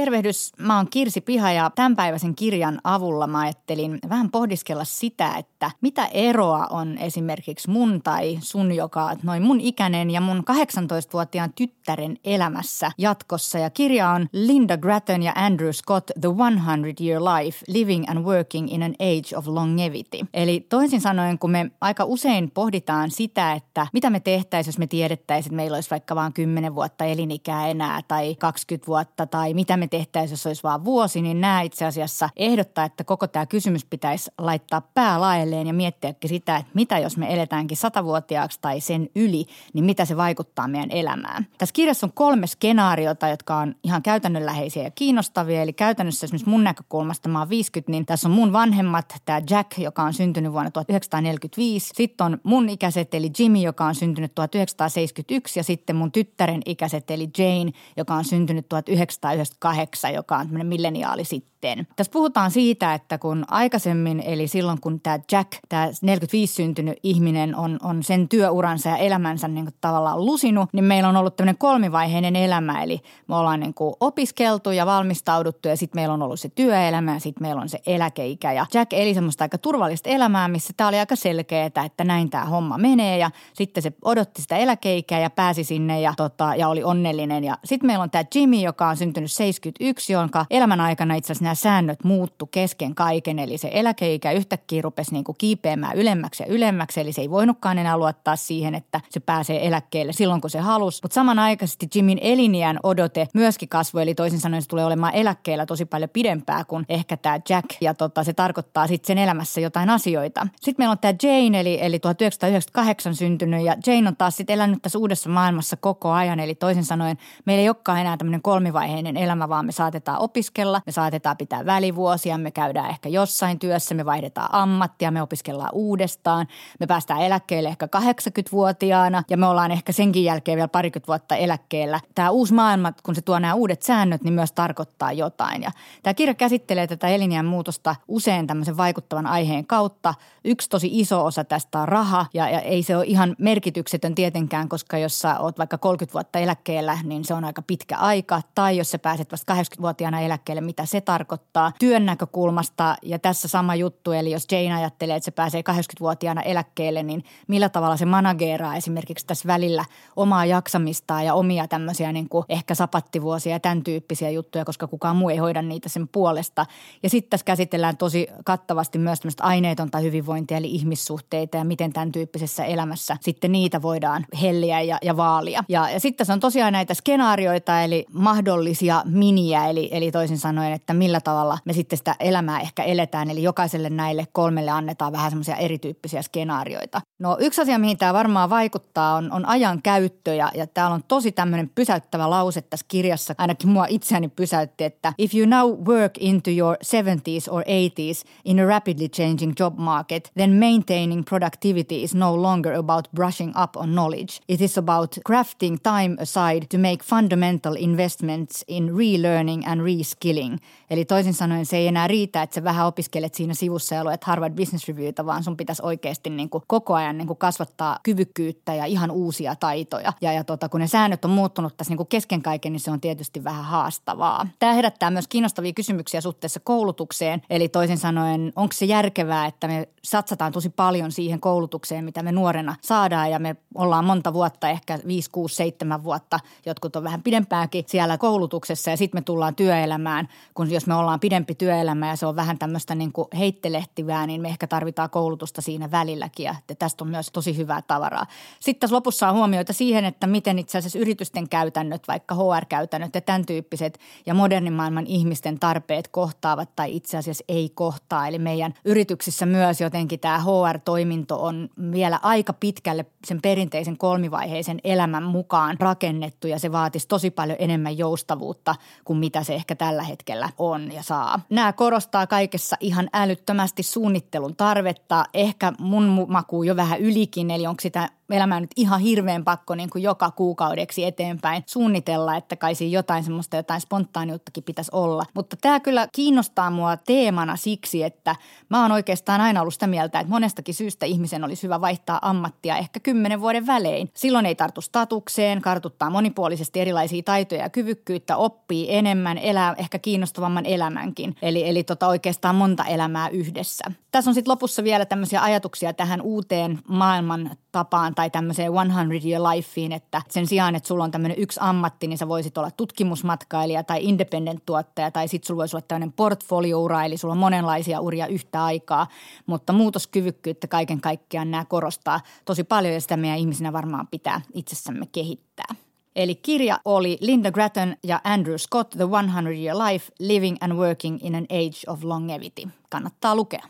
Tervehdys, mä oon Kirsi Piha ja tämänpäiväisen kirjan avulla mä ajattelin vähän pohdiskella sitä, että mitä eroa on esimerkiksi mun tai sun, joka noin mun ikäinen ja mun 18-vuotiaan tyttären elämässä jatkossa. Ja kirja on Linda Gratton ja Andrew Scott The 100 Year Life Living and Working in an Age of Longevity. Eli toisin sanoen, kun me aika usein pohditaan sitä, että mitä me tehtäisiin, jos me tiedettäisiin, että meillä olisi vaikka vain 10 vuotta elinikää enää tai 20 vuotta tai mitä me tehtäisiin, jos olisi vain vuosi, niin nämä itse asiassa ehdottaa, että koko tämä kysymys pitäisi laittaa päälaelleen ja miettiäkin sitä, että mitä jos me eletäänkin satavuotiaaksi tai sen yli, niin mitä se vaikuttaa meidän elämään. Tässä kirjassa on kolme skenaariota, jotka on ihan käytännönläheisiä ja kiinnostavia. Eli käytännössä esimerkiksi mun näkökulmasta, mä oon 50, niin tässä on mun vanhemmat, tämä Jack, joka on syntynyt vuonna 1945. Sitten on mun ikäiset, eli Jimmy, joka on syntynyt 1971 ja sitten mun tyttären ikäiset, eli Jane, joka on syntynyt 1998, joka on tämmöinen milleniaali sitten. Tässä puhutaan siitä, että kun aikaisemmin, eli silloin kun tämä Jack, tämä 45 syntynyt ihminen on, on sen työuransa ja elämänsä niin kuin tavallaan lusinut, niin meillä on ollut tämmöinen kolmivaiheinen elämä. Eli me ollaan niin kuin opiskeltu ja valmistauduttu ja sitten meillä on ollut se työelämä ja sitten meillä on se eläkeikä. Ja Jack eli semmoista aika turvallista elämää, missä tämä oli aika selkeää, että näin tämä homma menee ja sitten se odotti sitä eläkeikää ja pääsi sinne ja, tota, ja oli onnellinen. Ja sitten meillä on tämä Jimmy, joka on syntynyt 71, jonka elämän aikana itse asiassa nämä säännöt muuttu kesken kaiken. Eli se eläkeikä yhtäkkiä rupesi niin kuin kiipeämään ylemmäksi ja ylemmäksi, eli se ei voinutkaan enää luottaa siihen, että se pääsee eläkkeelle silloin, kun se halusi. Mutta samanaikaisesti Jimin eliniän odote myöskin kasvoi, eli toisin sanoen se tulee olemaan eläkkeellä tosi paljon pidempää kuin ehkä tämä Jack. Ja tota, se tarkoittaa sitten sen elämässä jotain asioita. Sitten meillä on tämä Jane, eli, eli 1998 syntynyt, ja Jane on taas sitten elänyt tässä uudessa maailmassa koko ajan. Eli toisin sanoen meillä ei olekaan enää tämmöinen kolmivaiheinen elämä, vaan me saatetaan opiskella, me saatetaan pitää välivuosia, me käydään ehkä jossain työssä, me vaihdetaan ammattia, me opiskellaan uudestaan, me päästään eläkkeelle ehkä 80-vuotiaana ja me ollaan ehkä senkin jälkeen vielä parikymmentä vuotta eläkkeellä. Tämä uusi maailma, kun se tuo nämä uudet säännöt, niin myös tarkoittaa jotain. Ja tämä kirja käsittelee tätä elinjään muutosta usein tämmöisen vaikuttavan aiheen kautta. Yksi tosi iso osa tästä on raha ja, ja ei se ole ihan merkityksetön tietenkään, koska jos sä oot vaikka 30 vuotta eläkkeellä, niin se on aika pitkä aika. Tai jos sä pääset vasta 80-vuotiaana eläkkeelle, mitä se tarkoittaa työn näkökulmasta. Ja tässä sama juttu, eli jos Jane ajattelee, että se pääsee 80-vuotiaana eläkkeelle, niin millä tavalla se manageeraa esimerkiksi tässä välillä omaa jaksamistaan ja omia tämmöisiä niin kuin ehkä sapattivuosia ja tämän tyyppisiä juttuja, koska kukaan muu ei hoida niitä sen puolesta. Ja sitten tässä käsitellään tosi kattavasti myös tämmöistä aineetonta hyvinvointia eli ihmissuhteita ja miten tämän tyyppisessä elämässä sitten niitä voidaan helliä ja, ja vaalia. Ja, ja sitten tässä on tosiaan näitä skenaarioita eli mahdollisia miniä eli, eli toisin sanoen, että millä tavalla me sitten sitä elämää ehkä eletään. Eli jokaiselle näille kolmelle annetaan vähän semmoisia erityyppisiä skenaarioita. No yksi asia, mihin tämä varmaan vaikuttaa, on, on ajan käyttö ja, ja täällä on tosi tämmöinen pysäyttävä lause tässä kirjassa. Ainakin mua itseäni pysäytti, että if you now work into your 70s or 80s in a rapidly changing job market, then maintaining productivity is no longer about brushing up on knowledge. It is about crafting time aside to make fundamental investments in relearning and reskilling. Eli toisin sanoen se ei enää riitä, että sä vähän opiskelet siinä sivussa ja luet Harvard Business Reviewta, vaan sun pitäisi oikeasti niin kuin koko ajan niin kuin kasvattaa kyvykkyyttä ja ihan uusia taitoja. Ja, ja tota, kun ne säännöt on muuttunut tässä niin kuin kesken kaiken, niin se on tietysti vähän haastavaa. Tämä herättää myös kiinnostavia kysymyksiä suhteessa koulutukseen. Eli toisin sanoen, onko se järkevää, että me satsataan tosi paljon siihen koulutukseen, mitä me nuorena saadaan ja me ollaan monta vuotta, ehkä 5, 6, 7 vuotta, jotkut on vähän pidempääkin siellä koulutuksessa ja sitten me tullaan työelämään, kun jos me ollaan pidempi työelämä ja se on vähän tämmöistä niin kuin heittelehtivää, niin me ehkä tarvitaan koulutusta siinä välilläkin ja tästä on myös tosi hyvää tavaraa. Sitten tässä lopussa on huomioita siihen, että miten itse asiassa yritysten käytännöt, vaikka HR-käytännöt ja tämän tyyppiset ja modernin maailman ihmisten tarpeet kohtaavat tai itse asiassa ei kohtaa. Eli meidän yrityksissä myös jotenkin tämä HR-toiminto on vielä aika pitkälle sen perinteisen kolmivaiheisen elämän mukaan rakennettu ja se vaatisi tosi paljon enemmän joustavuutta kuin mitä se ehkä tällä hetkellä on ja saa. Nämä korostaa kaikessa ihan älyttömästi suunnittelun tarvetta, ehkä mun makuu jo vähän ylikin, eli onko sitä elämää nyt ihan hirveän pakko niin kuin joka kuukaudeksi eteenpäin suunnitella, että kai siinä jotain semmoista jotain spontaaniuttakin pitäisi olla. Mutta tämä kyllä kiinnostaa mua teemana siksi, että mä oon oikeastaan aina ollut sitä mieltä, että monestakin syystä ihmisen olisi hyvä vaihtaa ammattia ehkä kymmenen vuoden välein. Silloin ei tartu statukseen, kartuttaa monipuolisesti erilaisia taitoja ja kyvykkyyttä, oppii enemmän, elää ehkä kiinnostavamman elämänkin. Eli, eli tota oikeastaan monta elämää yhdessä. Tässä on sitten lopussa vielä tämmöisiä ajatuksia tähän uuteen maailman tapaan tai tämmöiseen 100 year lifeen, että sen sijaan, että sulla on tämmöinen yksi ammatti, niin sä voisit olla tutkimusmatkailija tai independent-tuottaja tai sitten sulla voisi olla tämmöinen portfolio-ura, eli sulla on monenlaisia uria yhtä aikaa, mutta muutoskyvykkyyttä kaiken kaikkiaan nämä korostaa tosi paljon ja sitä meidän ihmisinä varmaan pitää itsessämme kehittää. Eli kirja oli Linda Gratton ja Andrew Scott, The 100 Year Life, Living and Working in an Age of Longevity. Kannattaa lukea.